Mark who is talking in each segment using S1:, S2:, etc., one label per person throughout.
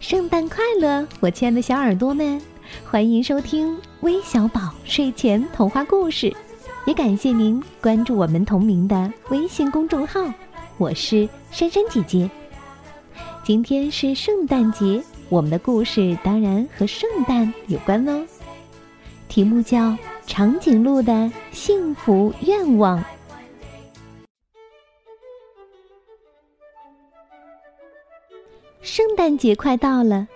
S1: 圣诞快乐，我亲爱的小耳朵们！欢迎收听微小宝睡前童话故事，也感谢您关注我们同名的微信公众号。我是珊珊姐姐。今天是圣诞节，我们的故事当然和圣诞有关喽。题目叫《长颈鹿的幸福愿望》。圣诞节快到了，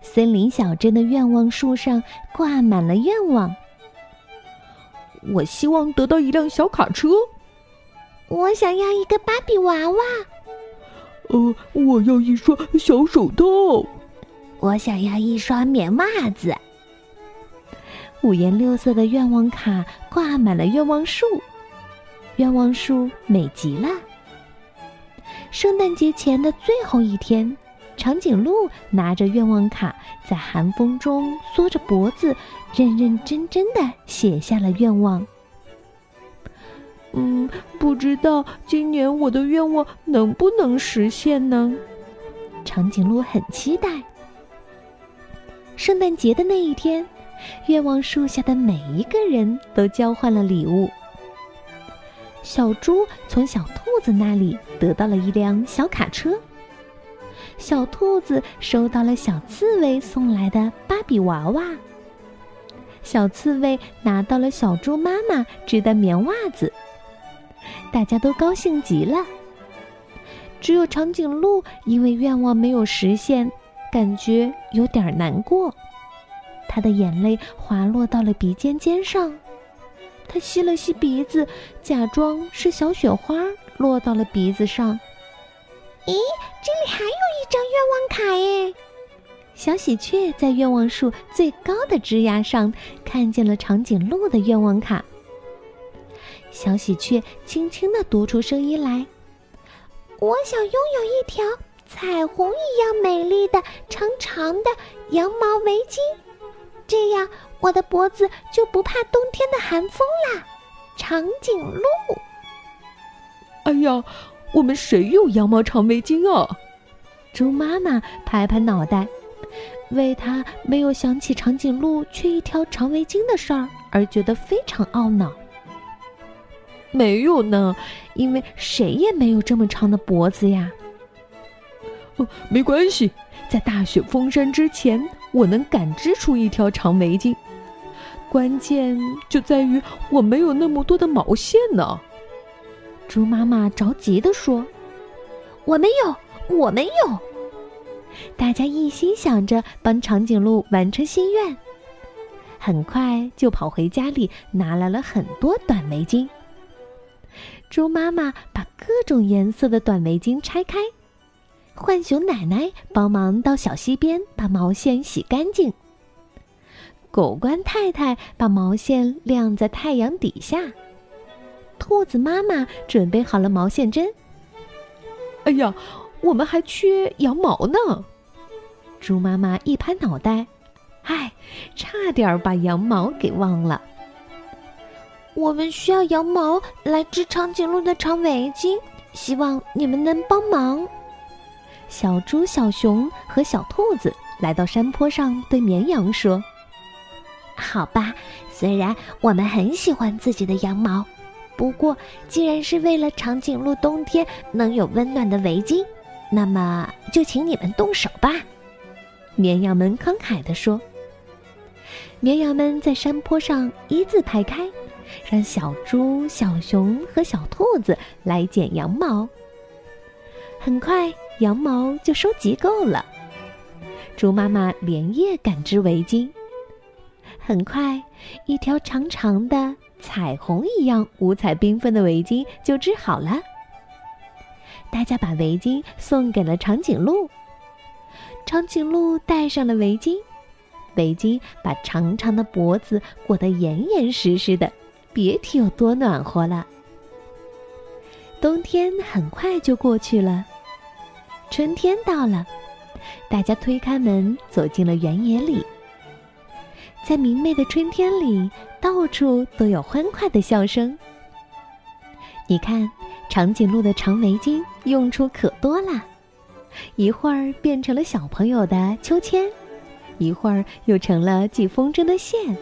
S1: 森林小镇的愿望树上挂满了愿望。
S2: 我希望得到一辆小卡车。
S3: 我想要一个芭比娃娃。
S2: 呃，我要一双小手套。
S3: 我想要一双棉袜子。
S1: 五颜六色的愿望卡挂满了愿望树，愿望树美极了。圣诞节前的最后一天。长颈鹿拿着愿望卡，在寒风中缩着脖子，认认真真的写下了愿望。
S2: 嗯，不知道今年我的愿望能不能实现呢？
S1: 长颈鹿很期待。圣诞节的那一天，愿望树下的每一个人都交换了礼物。小猪从小兔子那里得到了一辆小卡车。小兔子收到了小刺猬送来的芭比娃娃。小刺猬拿到了小猪妈妈织的棉袜子。大家都高兴极了。只有长颈鹿因为愿望没有实现，感觉有点难过。他的眼泪滑落到了鼻尖尖上。他吸了吸鼻子，假装是小雪花落到了鼻子上。
S3: 咦，这里还有张愿望卡耶！
S1: 小喜鹊在愿望树最高的枝丫上看见了长颈鹿的愿望卡。小喜鹊轻轻的读出声音来：“
S3: 我想拥有一条彩虹一样美丽的长长的羊毛围巾，这样我的脖子就不怕冬天的寒风啦。”长颈鹿。
S2: 哎呀！我们谁有羊毛长围巾啊？
S1: 猪妈妈拍拍脑袋，为他没有想起长颈鹿缺一条长围巾的事儿而觉得非常懊恼。
S2: 没有呢，
S1: 因为谁也没有这么长的脖子呀。
S2: 哦，没关系，在大雪封山之前，我能感知出一条长围巾。关键就在于我没有那么多的毛线呢。
S1: 猪妈妈着急地说：“
S3: 我没有，我没有。”
S1: 大家一心想着帮长颈鹿完成心愿，很快就跑回家里拿来了很多短围巾。猪妈妈把各种颜色的短围巾拆开，浣熊奶奶帮忙到小溪边把毛线洗干净，狗官太太把毛线晾在太阳底下。兔子妈妈准备好了毛线针。
S2: 哎呀，我们还缺羊毛呢！
S1: 猪妈妈一拍脑袋，唉，差点把羊毛给忘了。
S3: 我们需要羊毛来织长颈鹿的长围巾，希望你们能帮忙。
S1: 小猪、小熊和小兔子来到山坡上，对绵羊说：“
S3: 好吧，虽然我们很喜欢自己的羊毛。”不过，既然是为了长颈鹿冬天能有温暖的围巾，那么就请你们动手吧。”
S1: 绵羊们慷慨地说。绵羊们在山坡上一字排开，让小猪、小熊和小兔子来剪羊毛。很快，羊毛就收集够了。猪妈妈连夜赶织围巾。很快，一条长长的。彩虹一样五彩缤纷的围巾就织好了。大家把围巾送给了长颈鹿，长颈鹿戴上了围巾，围巾把长长的脖子裹得严严实实的，别提有多暖和了。冬天很快就过去了，春天到了，大家推开门走进了原野里。在明媚的春天里，到处都有欢快的笑声。你看，长颈鹿的长围巾用处可多了，一会儿变成了小朋友的秋千，一会儿又成了系风筝的线，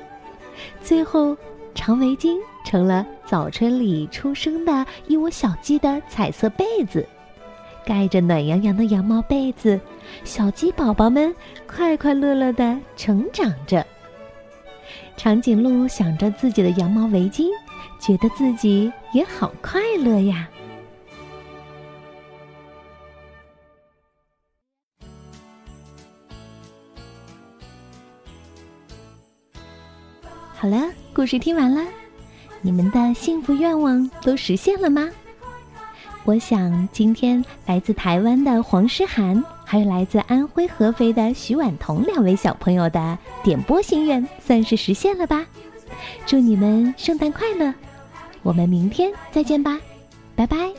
S1: 最后长围巾成了早春里出生的一窝小鸡的彩色被子。盖着暖洋洋的羊毛被子，小鸡宝宝们快快乐乐的成长着。长颈鹿想着自己的羊毛围巾，觉得自己也好快乐呀。好了，故事听完了，你们的幸福愿望都实现了吗？我想，今天来自台湾的黄诗涵，还有来自安徽合肥的徐婉彤两位小朋友的点播心愿，算是实现了吧？祝你们圣诞快乐！我们明天再见吧，拜拜。